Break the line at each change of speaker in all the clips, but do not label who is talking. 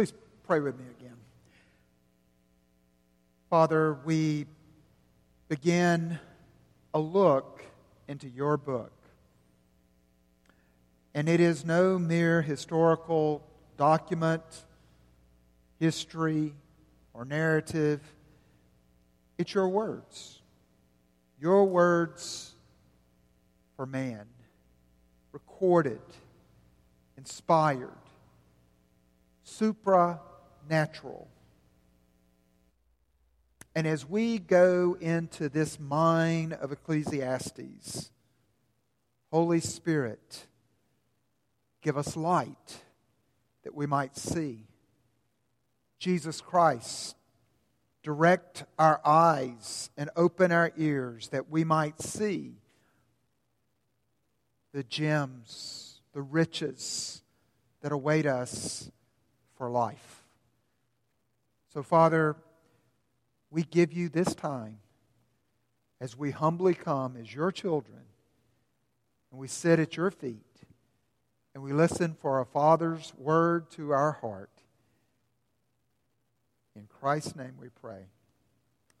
Please pray with me again. Father, we begin a look into your book. And it is no mere historical document, history, or narrative. It's your words. Your words for man, recorded, inspired, supranatural. And as we go into this mine of Ecclesiastes, Holy Spirit, give us light that we might see. Jesus Christ, direct our eyes and open our ears that we might see the gems, the riches that await us for life. So, Father, we give you this time as we humbly come as your children and we sit at your feet and we listen for a Father's word to our heart. In Christ's name we pray.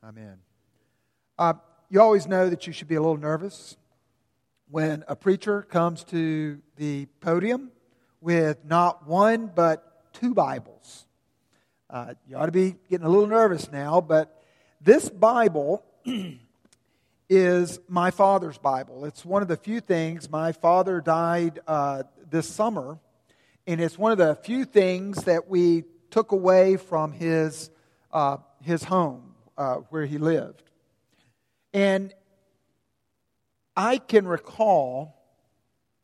Amen. Uh, you always know that you should be a little nervous when a preacher comes to the podium with not one but two Bibles. Uh, you ought to be getting a little nervous now, but this Bible is my father's Bible. It's one of the few things. My father died uh, this summer, and it's one of the few things that we took away from his, uh, his home uh, where he lived. And I can recall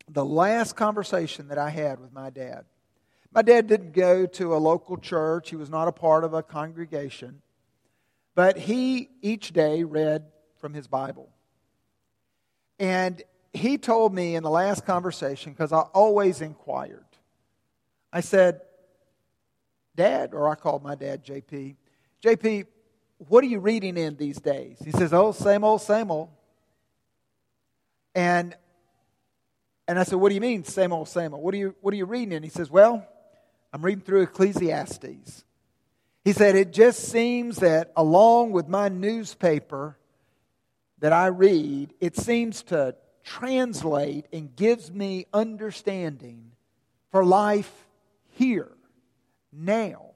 the last conversation that I had with my dad. My dad didn't go to a local church, he was not a part of a congregation, but he each day read from his Bible. And he told me in the last conversation, because I always inquired, I said, Dad, or I called my dad JP, JP, what are you reading in these days? He says, Oh, same old, same old. And and I said, What do you mean, same old, same old? What are you what are you reading in? He says, Well, I'm reading through Ecclesiastes. He said, It just seems that along with my newspaper that I read, it seems to translate and gives me understanding for life here, now.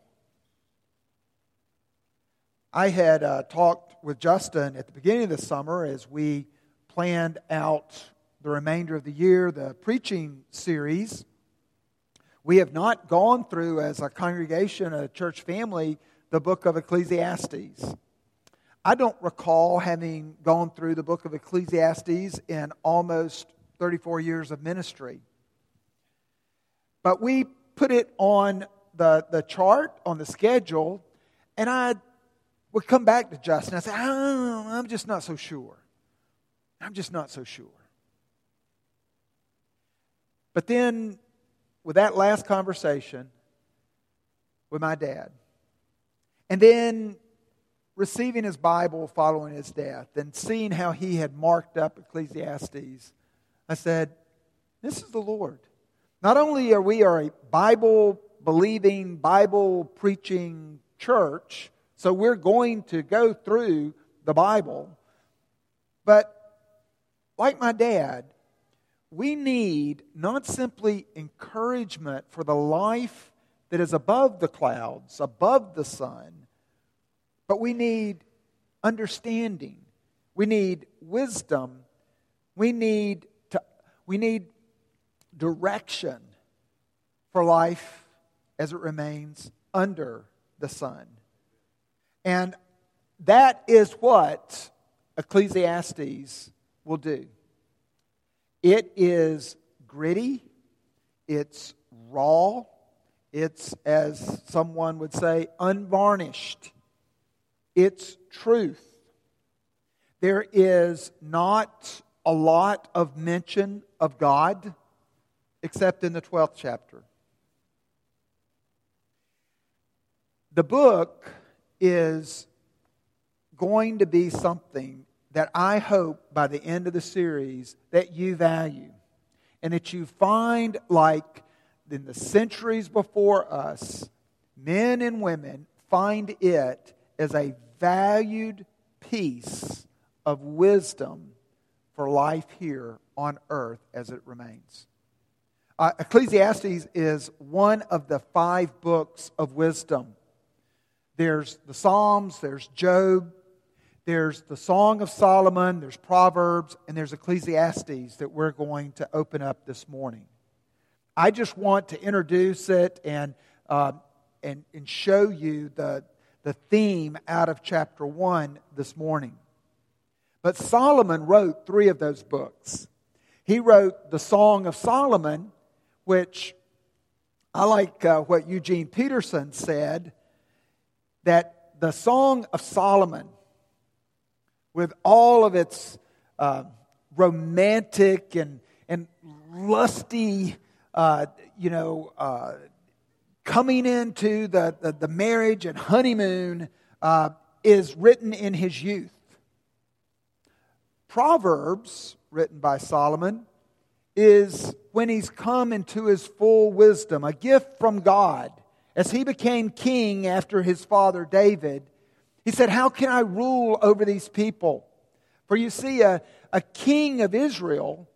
I had uh, talked with Justin at the beginning of the summer as we planned out the remainder of the year, the preaching series. We have not gone through, as a congregation, a church family, the book of Ecclesiastes. I don't recall having gone through the book of Ecclesiastes in almost 34 years of ministry. But we put it on the, the chart, on the schedule, and I would come back to Justin. I say, I'm just not so sure. I'm just not so sure. But then, with that last conversation with my dad, and then receiving his Bible following his death and seeing how he had marked up Ecclesiastes, I said, This is the Lord. Not only are we are a Bible believing, Bible preaching church, so we're going to go through the Bible, but like my dad, we need not simply encouragement for the life that is above the clouds, above the sun, but we need understanding. We need wisdom. We need, to, we need direction for life as it remains under the sun. And that is what Ecclesiastes will do. It is gritty, it's raw, it's, as someone would say, unvarnished its truth. There is not a lot of mention of God except in the 12th chapter. The book is going to be something that I hope by the end of the series that you value and that you find like in the centuries before us men and women find it as a valued piece of wisdom for life here on earth as it remains. Uh, Ecclesiastes is one of the five books of wisdom. There's the Psalms, there's Job, there's the Song of Solomon, there's Proverbs, and there's Ecclesiastes that we're going to open up this morning. I just want to introduce it and, uh, and, and show you the, the theme out of chapter 1 this morning. But Solomon wrote three of those books. He wrote the Song of Solomon, which I like uh, what Eugene Peterson said that the Song of Solomon, with all of its uh, romantic and, and lusty, uh, you know, uh, coming into the, the, the, marriage and honeymoon, uh, is written in his youth. Proverbs, written by Solomon, is when he's come into his full wisdom, a gift from God. As he became king after his father David, he said, How can I rule over these people? For you see, a, a king of Israel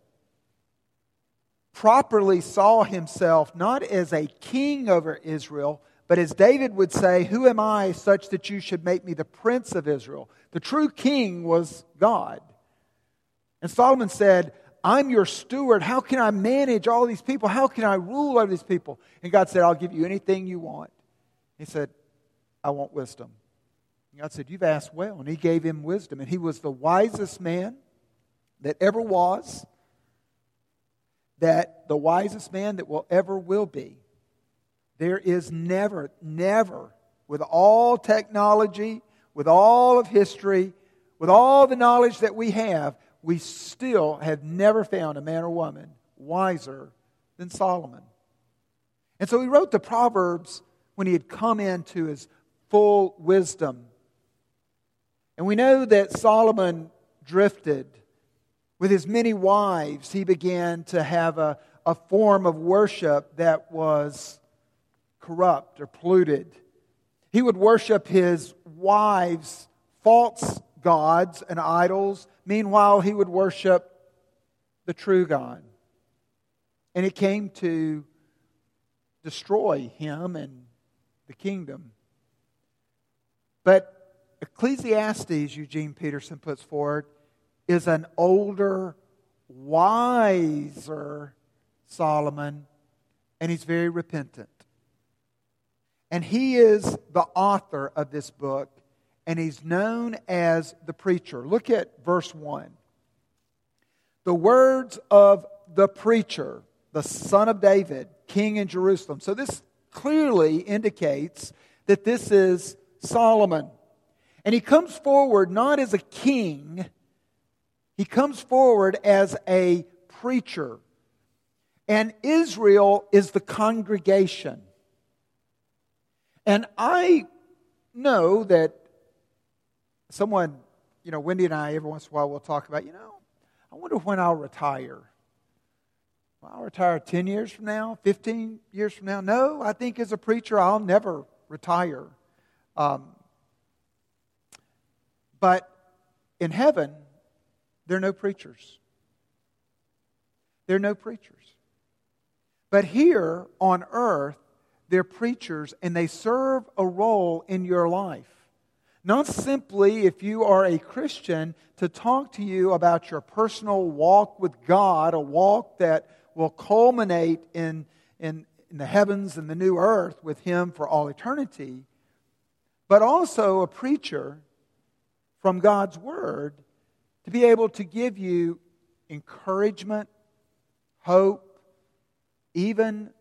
properly saw himself not as a king over Israel, but as David would say, Who am I such that you should make me the prince of Israel? The true king was God. And Solomon said, I'm your steward. How can I manage all these people? How can I rule over these people? And God said, I'll give you anything you want. He said, I want wisdom. God said, You've asked well. And He gave him wisdom. And he was the wisest man that ever was, that the wisest man that will ever will be. There is never, never, with all technology, with all of history, with all the knowledge that we have, we still have never found a man or woman wiser than Solomon. And so he wrote the Proverbs when he had come into his full wisdom. And we know that Solomon drifted. With his many wives, he began to have a, a form of worship that was corrupt or polluted. He would worship his wives' false gods and idols. Meanwhile, he would worship the true God. And it came to destroy him and the kingdom. But Ecclesiastes, Eugene Peterson puts forward, is an older, wiser Solomon, and he's very repentant. And he is the author of this book and he's known as the preacher. Look at verse 1. The words of the preacher, the son of David, king in Jerusalem. So this clearly indicates that this is Solomon. And he comes forward not as a king, he comes forward as a preacher. And Israel is the congregation. And I know that someone, you know, Wendy and I, every once in a while, we'll talk about, you know, I wonder when I'll retire. I'll retire 10 years from now, 15 years from now. No, I think as a preacher, I'll never retire. Um, but in heaven, there are no preachers. There are no preachers. But here on earth, they're preachers and they serve a role in your life. Not simply, if you are a Christian, to talk to you about your personal walk with God, a walk that will culminate in, in, in the heavens and the new earth with Him for all eternity, but also a preacher from God's Word to be able to give you encouragement, hope, even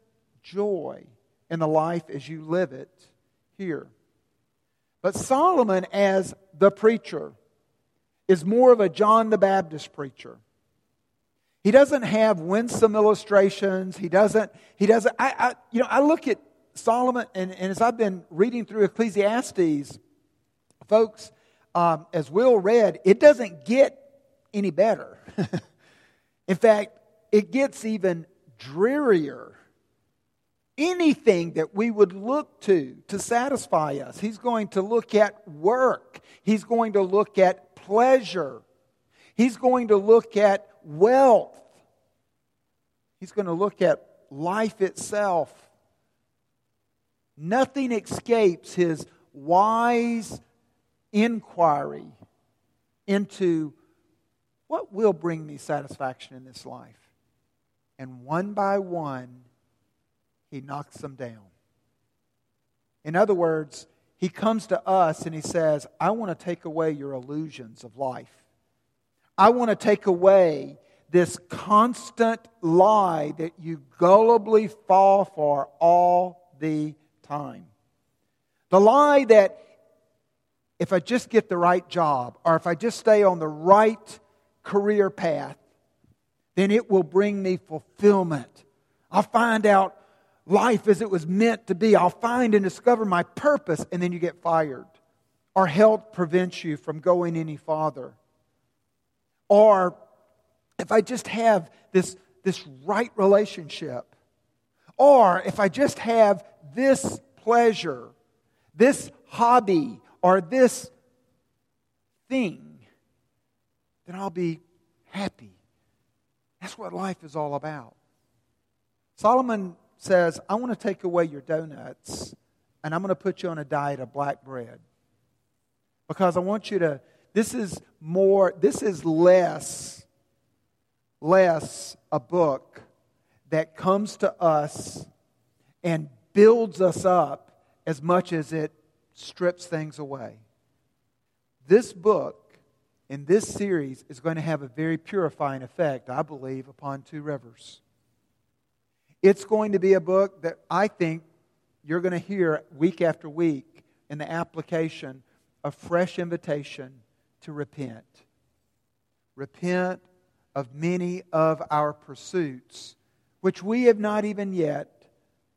joy in the life as you live it here. But Solomon, as the preacher, is more of a John the Baptist preacher. He doesn't have winsome illustrations. He doesn't, he doesn't, I, I you know, I look at Solomon, and, and, as I've been reading through Ecclesiastes, folks, um, as Will read, it doesn't get any better. In fact, it gets even drearier anything that we would look to to satisfy us. He's going to look at work, He's going to look at pleasure, He's going to look at wealth, He's going to look at life itself. Nothing escapes His wise inquiry into what will bring me satisfaction in this life. And one by one, he knocks them down. In other words, he comes to us and he says, I want to take away your illusions of life. I want to take away this constant lie that you gullibly fall for all the time. The lie that if I just get the right job or if I just stay on the right career path, then it will bring me fulfillment. I'll find out life as it was meant to be. I'll find and discover my purpose, and then you get fired. Or health prevents you from going any farther. Or if I just have this, this right relationship, or if I just have this pleasure, this hobby, or this thing, then I'll be happy. That's what life is all about. Solomon says, I want to take away your donuts and I'm going to put you on a diet of black bread. Because I want you to, this is more, this is less, less a book that comes to us and builds us up as much as it strips things away. This book in this series is going to have a very purifying effect, I believe, upon Two Rivers. It's going to be a book that I think you're going to hear week after week in the application a fresh invitation to repent. Repent of many of our pursuits, which we have not even yet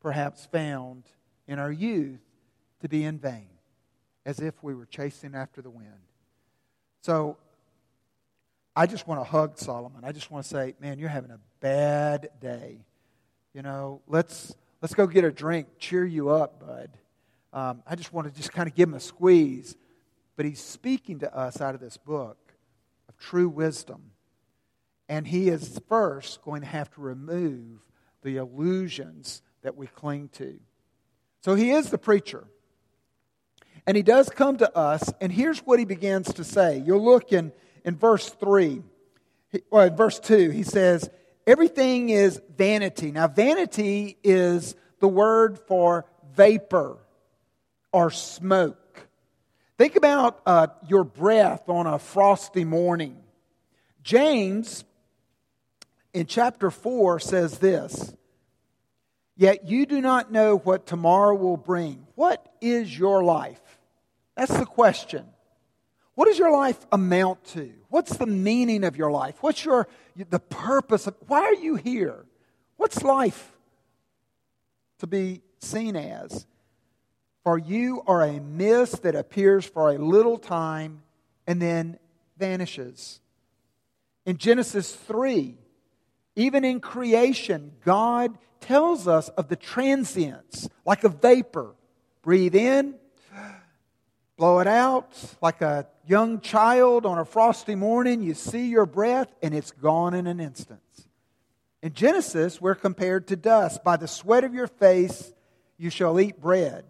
perhaps found in our youth to be in vain, as if we were chasing after the wind. So I just want to hug Solomon. I just want to say, man, you're having a bad day you know, let's, let's go get a drink, cheer you up, bud. Um, I just want to just kind of give him a squeeze. But he's speaking to us out of this book of true wisdom. And he is first going to have to remove the illusions that we cling to. So he is the preacher. And he does come to us, and here's what he begins to say. You'll look in, in verse 3, or verse 2. He says, Everything is vanity. Now, vanity is the word for vapor or smoke. Think about uh, your breath on a frosty morning. James, in chapter 4, says this Yet you do not know what tomorrow will bring. What is your life? That's the question. What does your life amount to? What's the meaning of your life? What's your the purpose of why are you here? What's life to be seen as? For you are a mist that appears for a little time and then vanishes. In Genesis 3, even in creation, God tells us of the transience, like a vapor. Breathe in, blow it out like a young child on a frosty morning. You see your breath, and it's gone in an instant. In Genesis, we're compared to dust. By the sweat of your face, you shall eat bread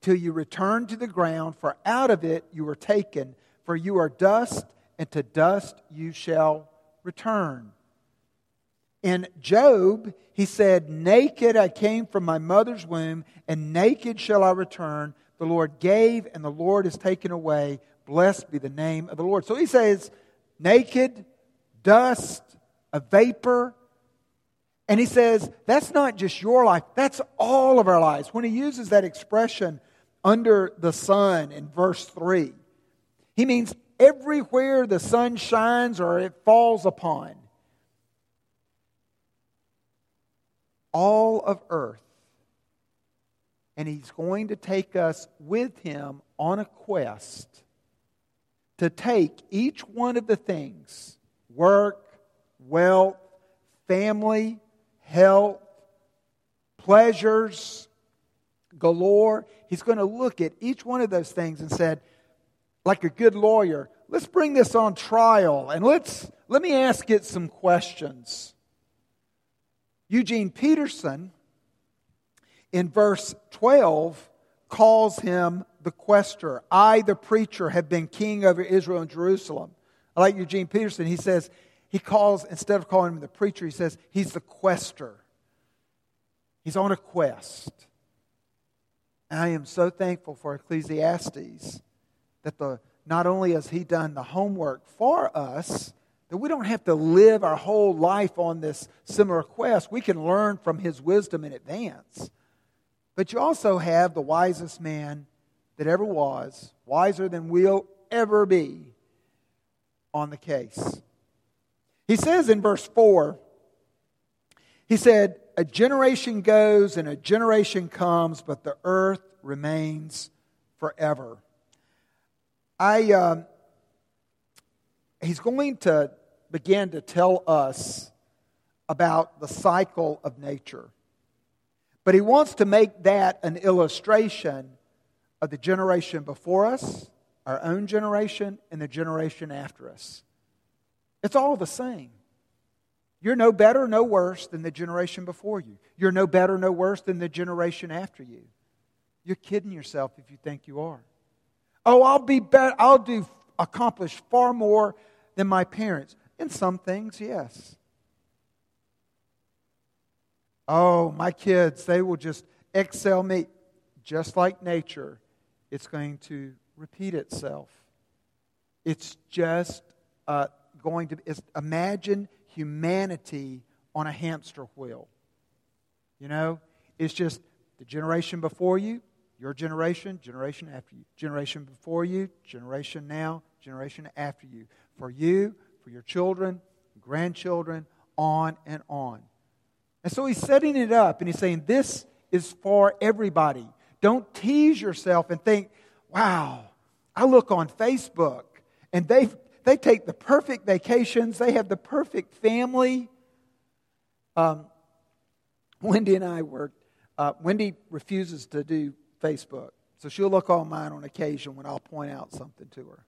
till you return to the ground, for out of it you were taken. For you are dust, and to dust you shall return. In Job, he said, Naked I came from my mother's womb, and naked shall I return. The Lord gave, and the Lord has taken away. Blessed be the name of the Lord. So he says, naked, dust, a vapor. And he says, that's not just your life, that's all of our lives. When he uses that expression, under the sun, in verse 3, he means everywhere the sun shines or it falls upon. All of earth and he's going to take us with him on a quest to take each one of the things work, wealth, family, health, pleasures galore. He's going to look at each one of those things and said, like a good lawyer, let's bring this on trial and let's let me ask it some questions. Eugene Peterson in verse 12 calls him the quester. I, the preacher, have been king over Israel and Jerusalem. I like Eugene Peterson. He says, he calls, instead of calling him the preacher, he says, he's the quester. He's on a quest. And I am so thankful for Ecclesiastes that the, not only has he done the homework for us, that we don't have to live our whole life on this similar quest. We can learn from his wisdom in advance. But you also have the wisest man that ever was, wiser than we'll ever be, on the case. He says in verse 4, he said, A generation goes and a generation comes, but the earth remains forever. I, uh, he's going to begin to tell us about the cycle of nature. But he wants to make that an illustration of the generation before us, our own generation, and the generation after us. It's all the same. You're no better, no worse than the generation before you. You're no better, no worse than the generation after you. You're kidding yourself if you think you are. Oh, I'll be better. I'll do accomplish far more than my parents. In some things, yes. Oh, my kids, they will just excel me. Just like nature, it's going to repeat itself. It's just uh, going to imagine humanity on a hamster wheel. You know, it's just the generation before you, your generation, generation after you, generation before you, generation now, generation after you. For you, for your children, grandchildren, on and on. And so he's setting it up and he's saying, This is for everybody. Don't tease yourself and think, wow, I look on Facebook and they've they take the perfect vacations, they have the perfect family. Um, Wendy and I were, uh, Wendy refuses to do Facebook. So she'll look on mine on occasion when I'll point out something to her.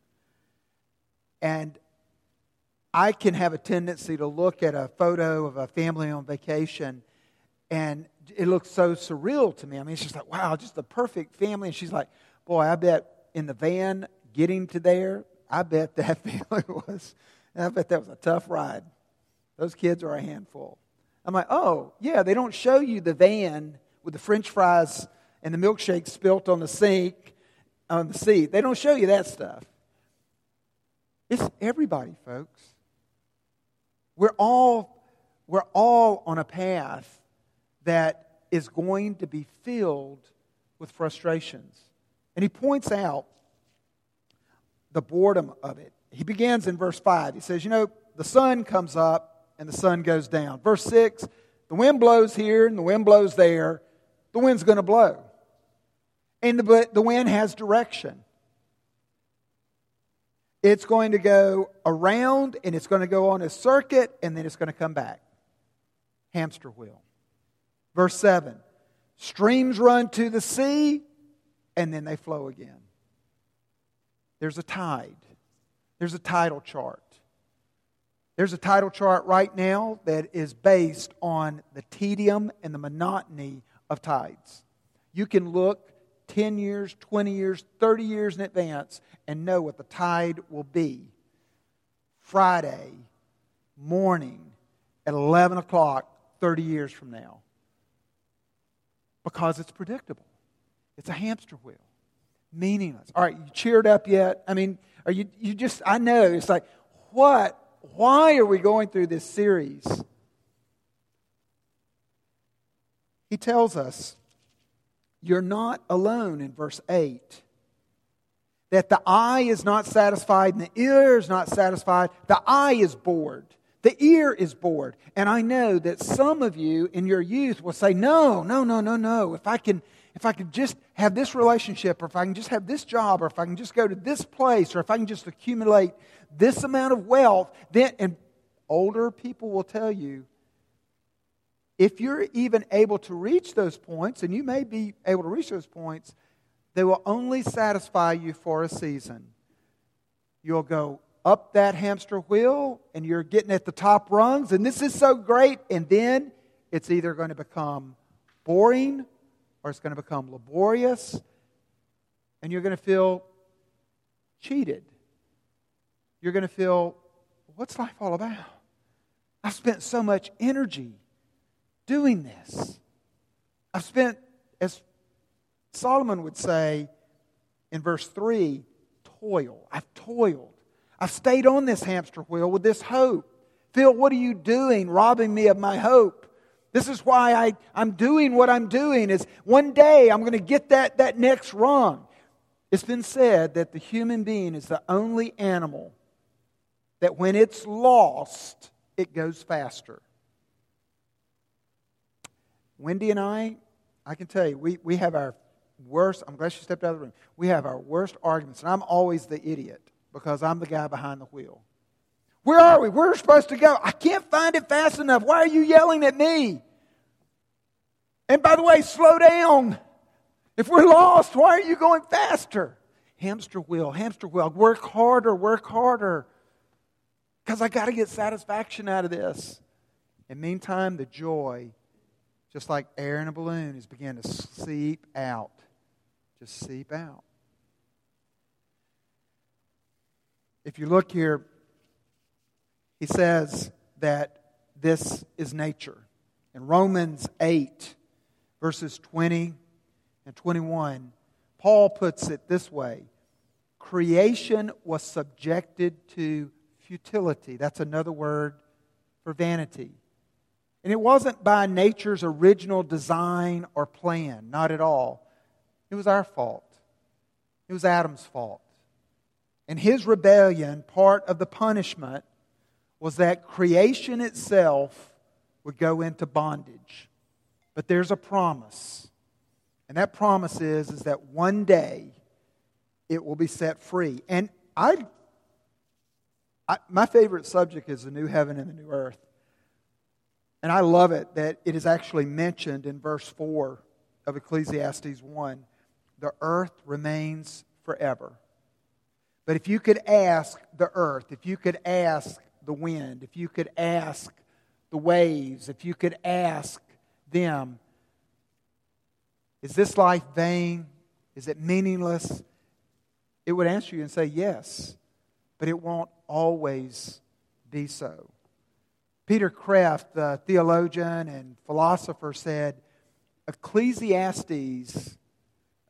And I can have a tendency to look at a photo of a family on vacation and it looks so surreal to me. I mean, it's just like, wow, just the perfect family. And she's like, boy, I bet in the van getting to there, I bet that family was, I bet that was a tough ride. Those kids are a handful. I'm like, oh, yeah, they don't show you the van with the french fries and the milkshake spilt on the sink, on the seat. They don't show you that stuff. It's everybody, folks. We're all, we're all on a path that is going to be filled with frustrations. And he points out the boredom of it. He begins in verse 5. He says, You know, the sun comes up and the sun goes down. Verse 6 the wind blows here and the wind blows there. The wind's going to blow. And the, the wind has direction. It's going to go around and it's going to go on a circuit and then it's going to come back. Hamster wheel. Verse 7 Streams run to the sea and then they flow again. There's a tide, there's a tidal chart. There's a tidal chart right now that is based on the tedium and the monotony of tides. You can look 10 years, 20 years, 30 years in advance and know what the tide will be. Friday morning at 11 o'clock, 30 years from now. Because it's predictable, it's a hamster wheel meaningless. All right, you cheered up yet? I mean, are you, you just, I know, it's like, what? Why are we going through this series? He tells us, you're not alone in verse 8. That the eye is not satisfied and the ear is not satisfied. The eye is bored. The ear is bored. And I know that some of you in your youth will say, No, no, no, no, no. If I can, if I could just have this relationship, or if I can just have this job, or if I can just go to this place, or if I can just accumulate this amount of wealth, then, and older people will tell you, if you're even able to reach those points, and you may be able to reach those points, they will only satisfy you for a season. You'll go up that hamster wheel and you're getting at the top rungs, and this is so great, and then it's either going to become boring or it's going to become laborious, and you're going to feel cheated. You're going to feel, what's life all about? I've spent so much energy doing this. I've spent, as Solomon would say in verse 3, toil. I've toiled. I've stayed on this hamster wheel with this hope. Phil, what are you doing, robbing me of my hope? This is why I, I'm doing what I'm doing, is one day I'm going to get that, that next rung. It's been said that the human being is the only animal that when it's lost, it goes faster. Wendy and I, I can tell you, we, we have our worst, I'm glad she stepped out of the room. We have our worst arguments, and I'm always the idiot because I'm the guy behind the wheel. Where are we? Where are we supposed to go? I can't find it fast enough. Why are you yelling at me? And by the way, slow down. If we're lost, why are you going faster? Hamster wheel, hamster wheel. Work harder, work harder. Because I got to get satisfaction out of this. And meantime, the joy just like air in a balloon, is beginning to seep out. Just seep out. If you look here, he says that this is nature. In Romans 8, verses 20 and 21, Paul puts it this way Creation was subjected to futility. That's another word for vanity. And it wasn't by nature's original design or plan, not at all. It was our fault. It was Adam's fault. And his rebellion, part of the punishment, was that creation itself would go into bondage. But there's a promise. And that promise is, is that one day it will be set free. And I, I my favorite subject is the new heaven and the new earth. And I love it that it is actually mentioned in verse 4 of Ecclesiastes 1 the earth remains forever. But if you could ask the earth, if you could ask the wind, if you could ask the waves, if you could ask them, is this life vain? Is it meaningless? It would answer you and say yes, but it won't always be so. Peter Kreeft, the theologian and philosopher, said Ecclesiastes,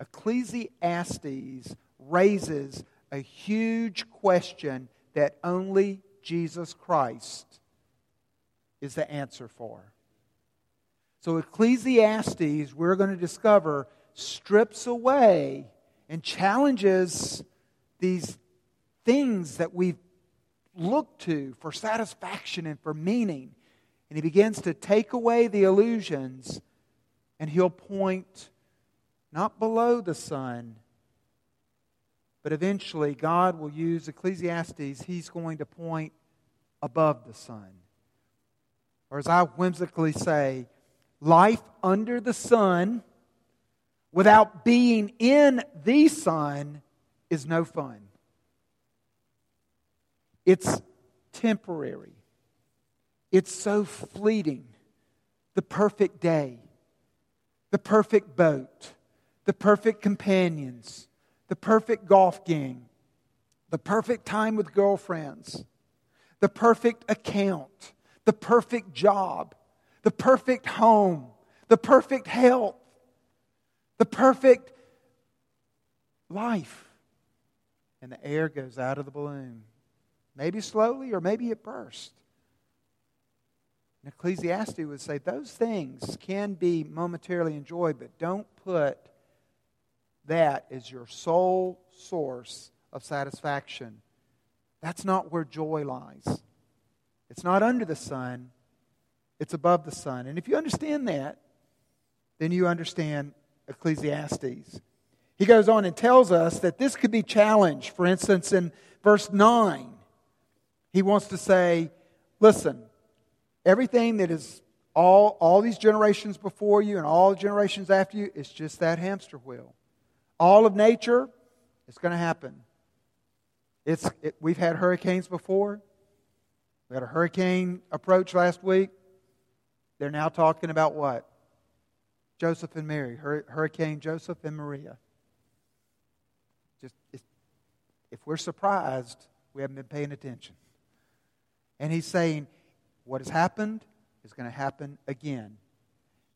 Ecclesiastes raises a huge question that only Jesus Christ is the answer for. So, Ecclesiastes, we're going to discover, strips away and challenges these things that we've look to for satisfaction and for meaning. And he begins to take away the illusions, and he'll point not below the sun, but eventually God will use Ecclesiastes, he's going to point above the sun. Or as I whimsically say, life under the sun without being in the sun is no fun. It's temporary, it's so fleeting. The perfect day, the perfect boat, the perfect companions, the perfect golf game, the perfect time with girlfriends, the perfect account, the perfect job, the perfect home, the perfect health, the perfect life. And the air goes out of the balloon. Maybe slowly or maybe it burst. And Ecclesiastes would say those things can be momentarily enjoyed, but don't put that as your sole source of satisfaction. That's not where joy lies. It's not under the sun, it's above the sun. And if you understand that, then you understand Ecclesiastes. He goes on and tells us that this could be challenged. For instance, in verse 9, he wants to say, listen, everything that is all, all these generations before you and all the generations after you, it's just that hamster wheel. All of nature, it's going to happen. It's, it, we've had hurricanes before. We had a hurricane approach last week. They're now talking about what? Joseph and Mary, Hurricane Joseph and Maria. Just if we're surprised, we haven't been paying attention. And he's saying, what has happened is going to happen again.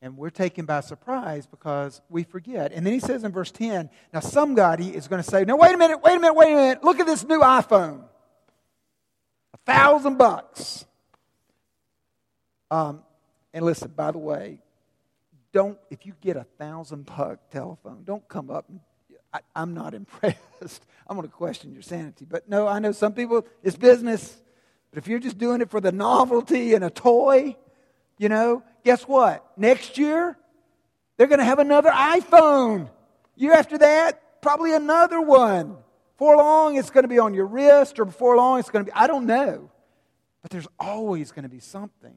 And we're taken by surprise because we forget. And then he says in verse 10, now some somebody is going to say, no, wait a minute, wait a minute, wait a minute. Look at this new iPhone. A thousand bucks. Um, and listen, by the way, don't, if you get a thousand buck telephone, don't come up I, I'm not impressed. I'm going to question your sanity. But no, I know some people, it's business. But if you're just doing it for the novelty and a toy, you know, guess what? Next year, they're going to have another iPhone. Year after that, probably another one. Before long, it's going to be on your wrist, or before long, it's going to be, I don't know. But there's always going to be something.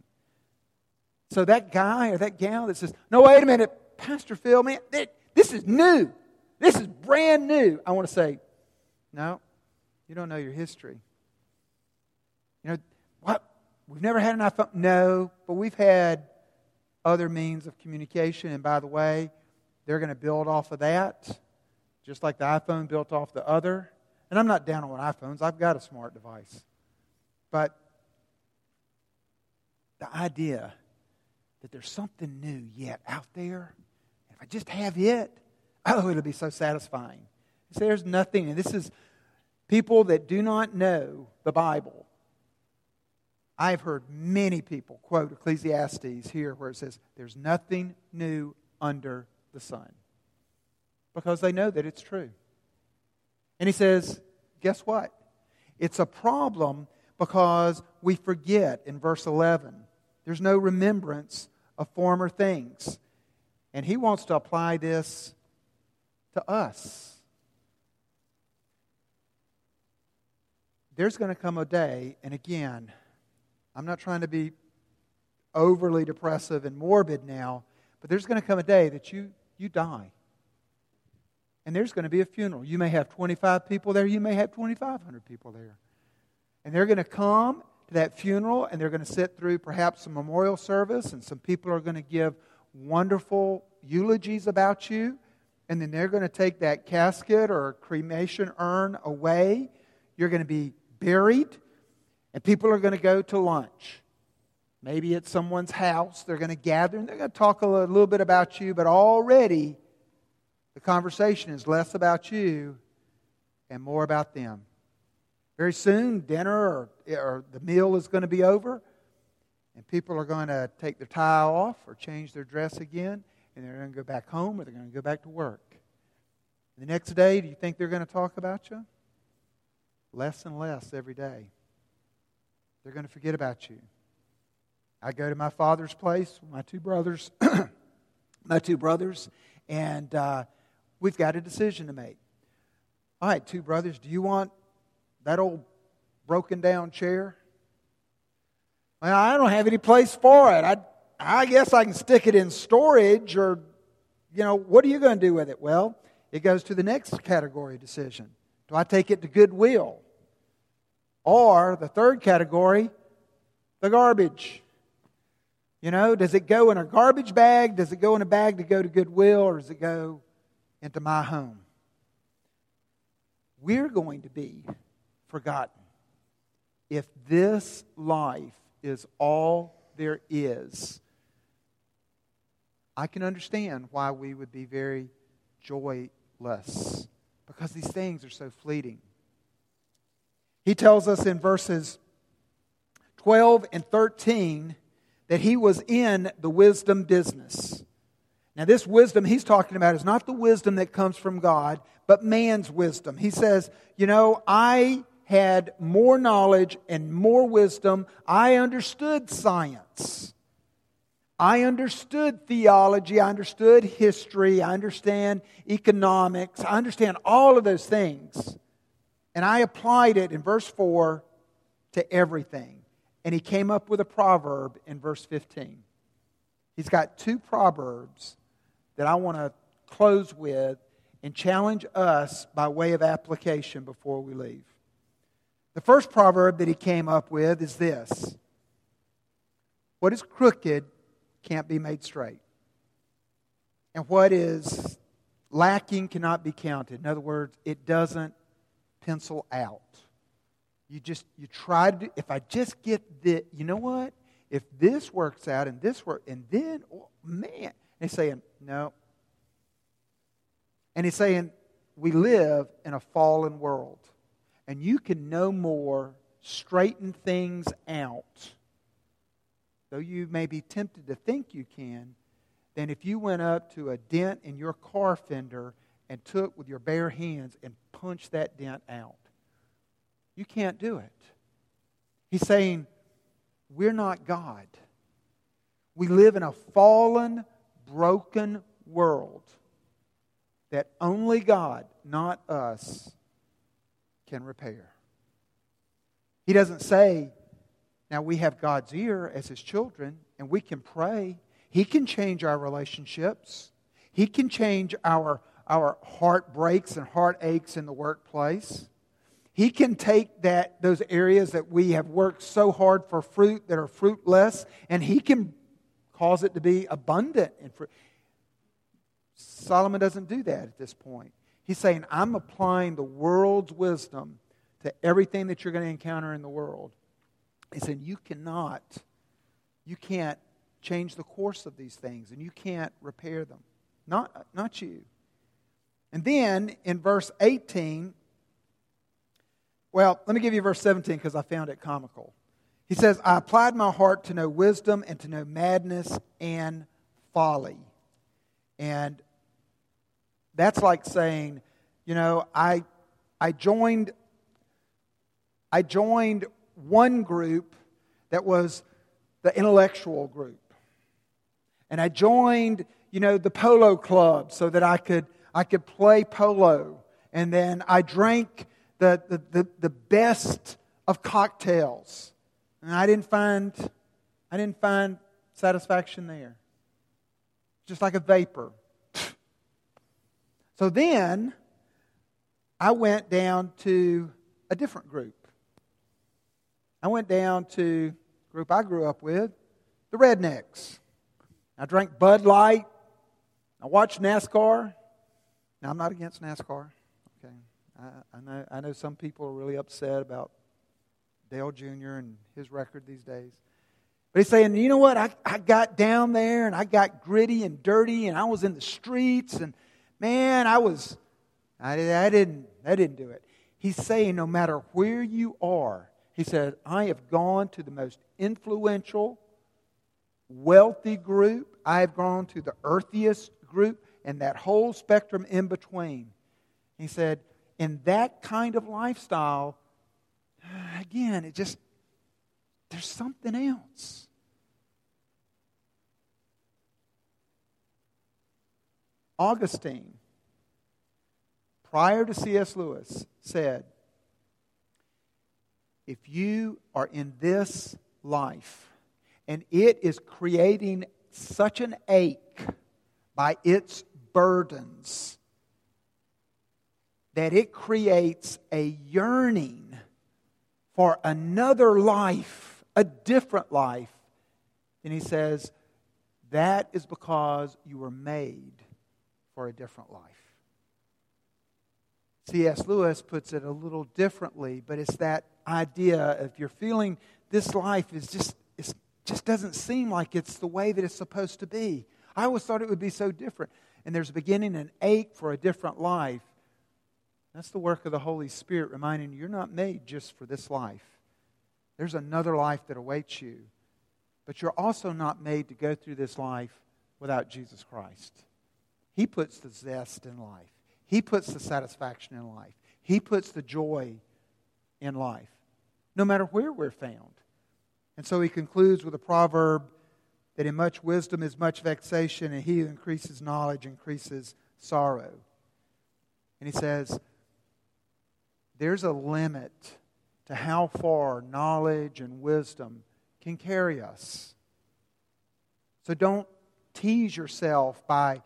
So that guy or that gal that says, No, wait a minute, Pastor Phil, man, this is new. This is brand new. I want to say, No, you don't know your history. You know, what? We've never had an iPhone. No, but we've had other means of communication. And by the way, they're going to build off of that, just like the iPhone built off the other. And I'm not down on iPhones, I've got a smart device. But the idea that there's something new yet out there, if I just have it, oh, it'll be so satisfying. See, there's nothing, and this is people that do not know the Bible I've heard many people quote Ecclesiastes here where it says, There's nothing new under the sun. Because they know that it's true. And he says, Guess what? It's a problem because we forget in verse 11. There's no remembrance of former things. And he wants to apply this to us. There's going to come a day, and again, I'm not trying to be overly depressive and morbid now, but there's going to come a day that you, you die. And there's going to be a funeral. You may have 25 people there, you may have 2,500 people there. And they're going to come to that funeral and they're going to sit through perhaps a memorial service, and some people are going to give wonderful eulogies about you. And then they're going to take that casket or cremation urn away. You're going to be buried. And people are going to go to lunch. Maybe at someone's house. They're going to gather and they're going to talk a little bit about you, but already the conversation is less about you and more about them. Very soon, dinner or, or the meal is going to be over, and people are going to take their tie off or change their dress again, and they're going to go back home or they're going to go back to work. The next day, do you think they're going to talk about you? Less and less every day. They're going to forget about you. I go to my father's place with my two brothers, my two brothers, and uh, we've got a decision to make. All right, two brothers, do you want that old broken down chair? Well, I don't have any place for it. I, I guess I can stick it in storage, or, you know, what are you going to do with it? Well, it goes to the next category decision. Do I take it to Goodwill? Or the third category, the garbage. You know, does it go in a garbage bag? Does it go in a bag to go to Goodwill? Or does it go into my home? We're going to be forgotten if this life is all there is. I can understand why we would be very joyless because these things are so fleeting. He tells us in verses 12 and 13 that he was in the wisdom business. Now, this wisdom he's talking about is not the wisdom that comes from God, but man's wisdom. He says, You know, I had more knowledge and more wisdom. I understood science. I understood theology. I understood history. I understand economics. I understand all of those things. And I applied it in verse 4 to everything. And he came up with a proverb in verse 15. He's got two proverbs that I want to close with and challenge us by way of application before we leave. The first proverb that he came up with is this What is crooked can't be made straight. And what is lacking cannot be counted. In other words, it doesn't pencil out. You just, you try to, if I just get the, you know what? If this works out and this work, and then, oh, man, he's saying, no. And he's saying, we live in a fallen world. And you can no more straighten things out, though you may be tempted to think you can, than if you went up to a dent in your car fender and took with your bare hands and punched that dent out. You can't do it. He's saying, We're not God. We live in a fallen, broken world that only God, not us, can repair. He doesn't say, now we have God's ear as His children, and we can pray. He can change our relationships. He can change our, our heartbreaks and heartaches in the workplace. He can take that, those areas that we have worked so hard for fruit that are fruitless, and He can cause it to be abundant in fruit. Solomon doesn't do that at this point. He's saying, I'm applying the world's wisdom to everything that you're going to encounter in the world. He said, You cannot, you can't change the course of these things, and you can't repair them. Not, not you. And then in verse 18, well, let me give you verse 17 because I found it comical. He says, I applied my heart to know wisdom and to know madness and folly. And that's like saying, you know, I, I joined I joined one group that was the intellectual group. And I joined, you know, the polo club so that I could I could play polo. And then I drank the, the, the, the best of cocktails. And I didn't find I didn't find satisfaction there. Just like a vapor. So then I went down to a different group. I went down to a group I grew up with, the Rednecks. I drank Bud Light. I watched NASCAR. Now, I'm not against NASCAR. Okay. I, I, know, I know some people are really upset about Dale Jr. and his record these days. But he's saying, you know what? I, I got down there and I got gritty and dirty and I was in the streets and – man, I was, I, I, didn't, I didn't do it. He's saying no matter where you are, he said, I have gone to the most influential, wealthy group. I have gone to the earthiest group and that whole spectrum in between. He said, in that kind of lifestyle, again, it just, there's something else. Augustine, prior to C.S. Lewis, said, If you are in this life and it is creating such an ache by its burdens that it creates a yearning for another life, a different life, And he says, that is because you were made for a different life. C.S. Lewis puts it a little differently, but it's that idea if you're feeling this life is just it just doesn't seem like it's the way that it's supposed to be. I always thought it would be so different. And there's a beginning an ache for a different life. That's the work of the Holy Spirit reminding you you're not made just for this life. There's another life that awaits you. But you're also not made to go through this life without Jesus Christ. He puts the zest in life, He puts the satisfaction in life, He puts the joy in life, no matter where we're found. And so he concludes with a proverb that in much wisdom is much vexation, and he who increases knowledge increases sorrow. And he says, there's a limit to how far knowledge and wisdom can carry us. So don't tease yourself by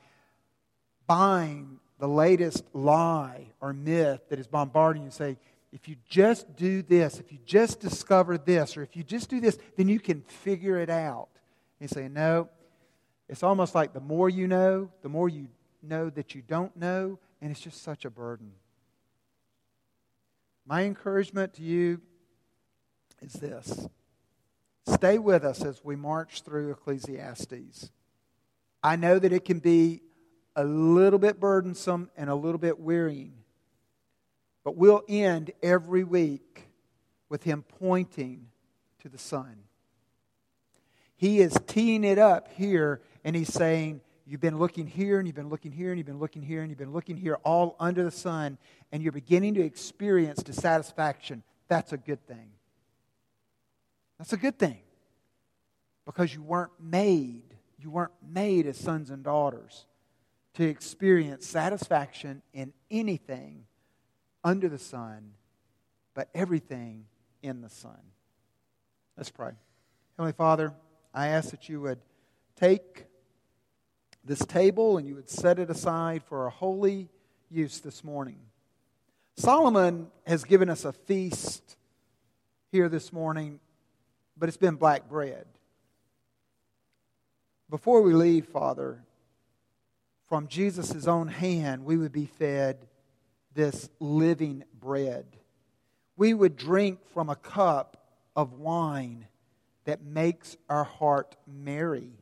buying the latest lie or myth that is bombarding you. Say, if you just do this, if you just discover this, or if you just do this, then you can figure it out. And you say, no. It's almost like the more you know, the more you know that you don't know, and it's just such a burden. My encouragement to you is this stay with us as we march through Ecclesiastes. I know that it can be a little bit burdensome and a little bit wearying, but we'll end every week with him pointing to the Son. He is teeing it up here, and he's saying, You've been looking here, and you've been looking here, and you've been looking here, and you've been looking here, all under the sun, and you're beginning to experience dissatisfaction. That's a good thing. That's a good thing. Because you weren't made, you weren't made as sons and daughters to experience satisfaction in anything under the sun, but everything in the Son. Let's pray. Heavenly Father, I ask that you would take this table and you would set it aside for a holy use this morning. Solomon has given us a feast here this morning, but it's been black bread. Before we leave, Father, from Jesus' own hand, we would be fed this living bread. We would drink from a cup of wine that makes our heart merry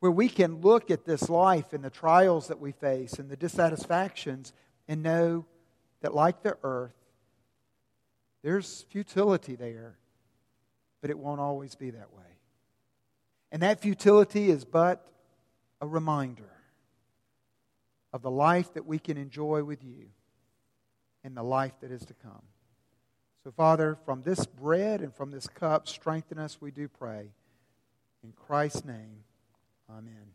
where we can look at this life and the trials that we face and the dissatisfactions and know that, like the earth, there's futility there, but it won't always be that way. And that futility is but a reminder of the life that we can enjoy with you and the life that is to come. So, Father, from this bread and from this cup, strengthen us, we do pray. In Christ's name. Amen.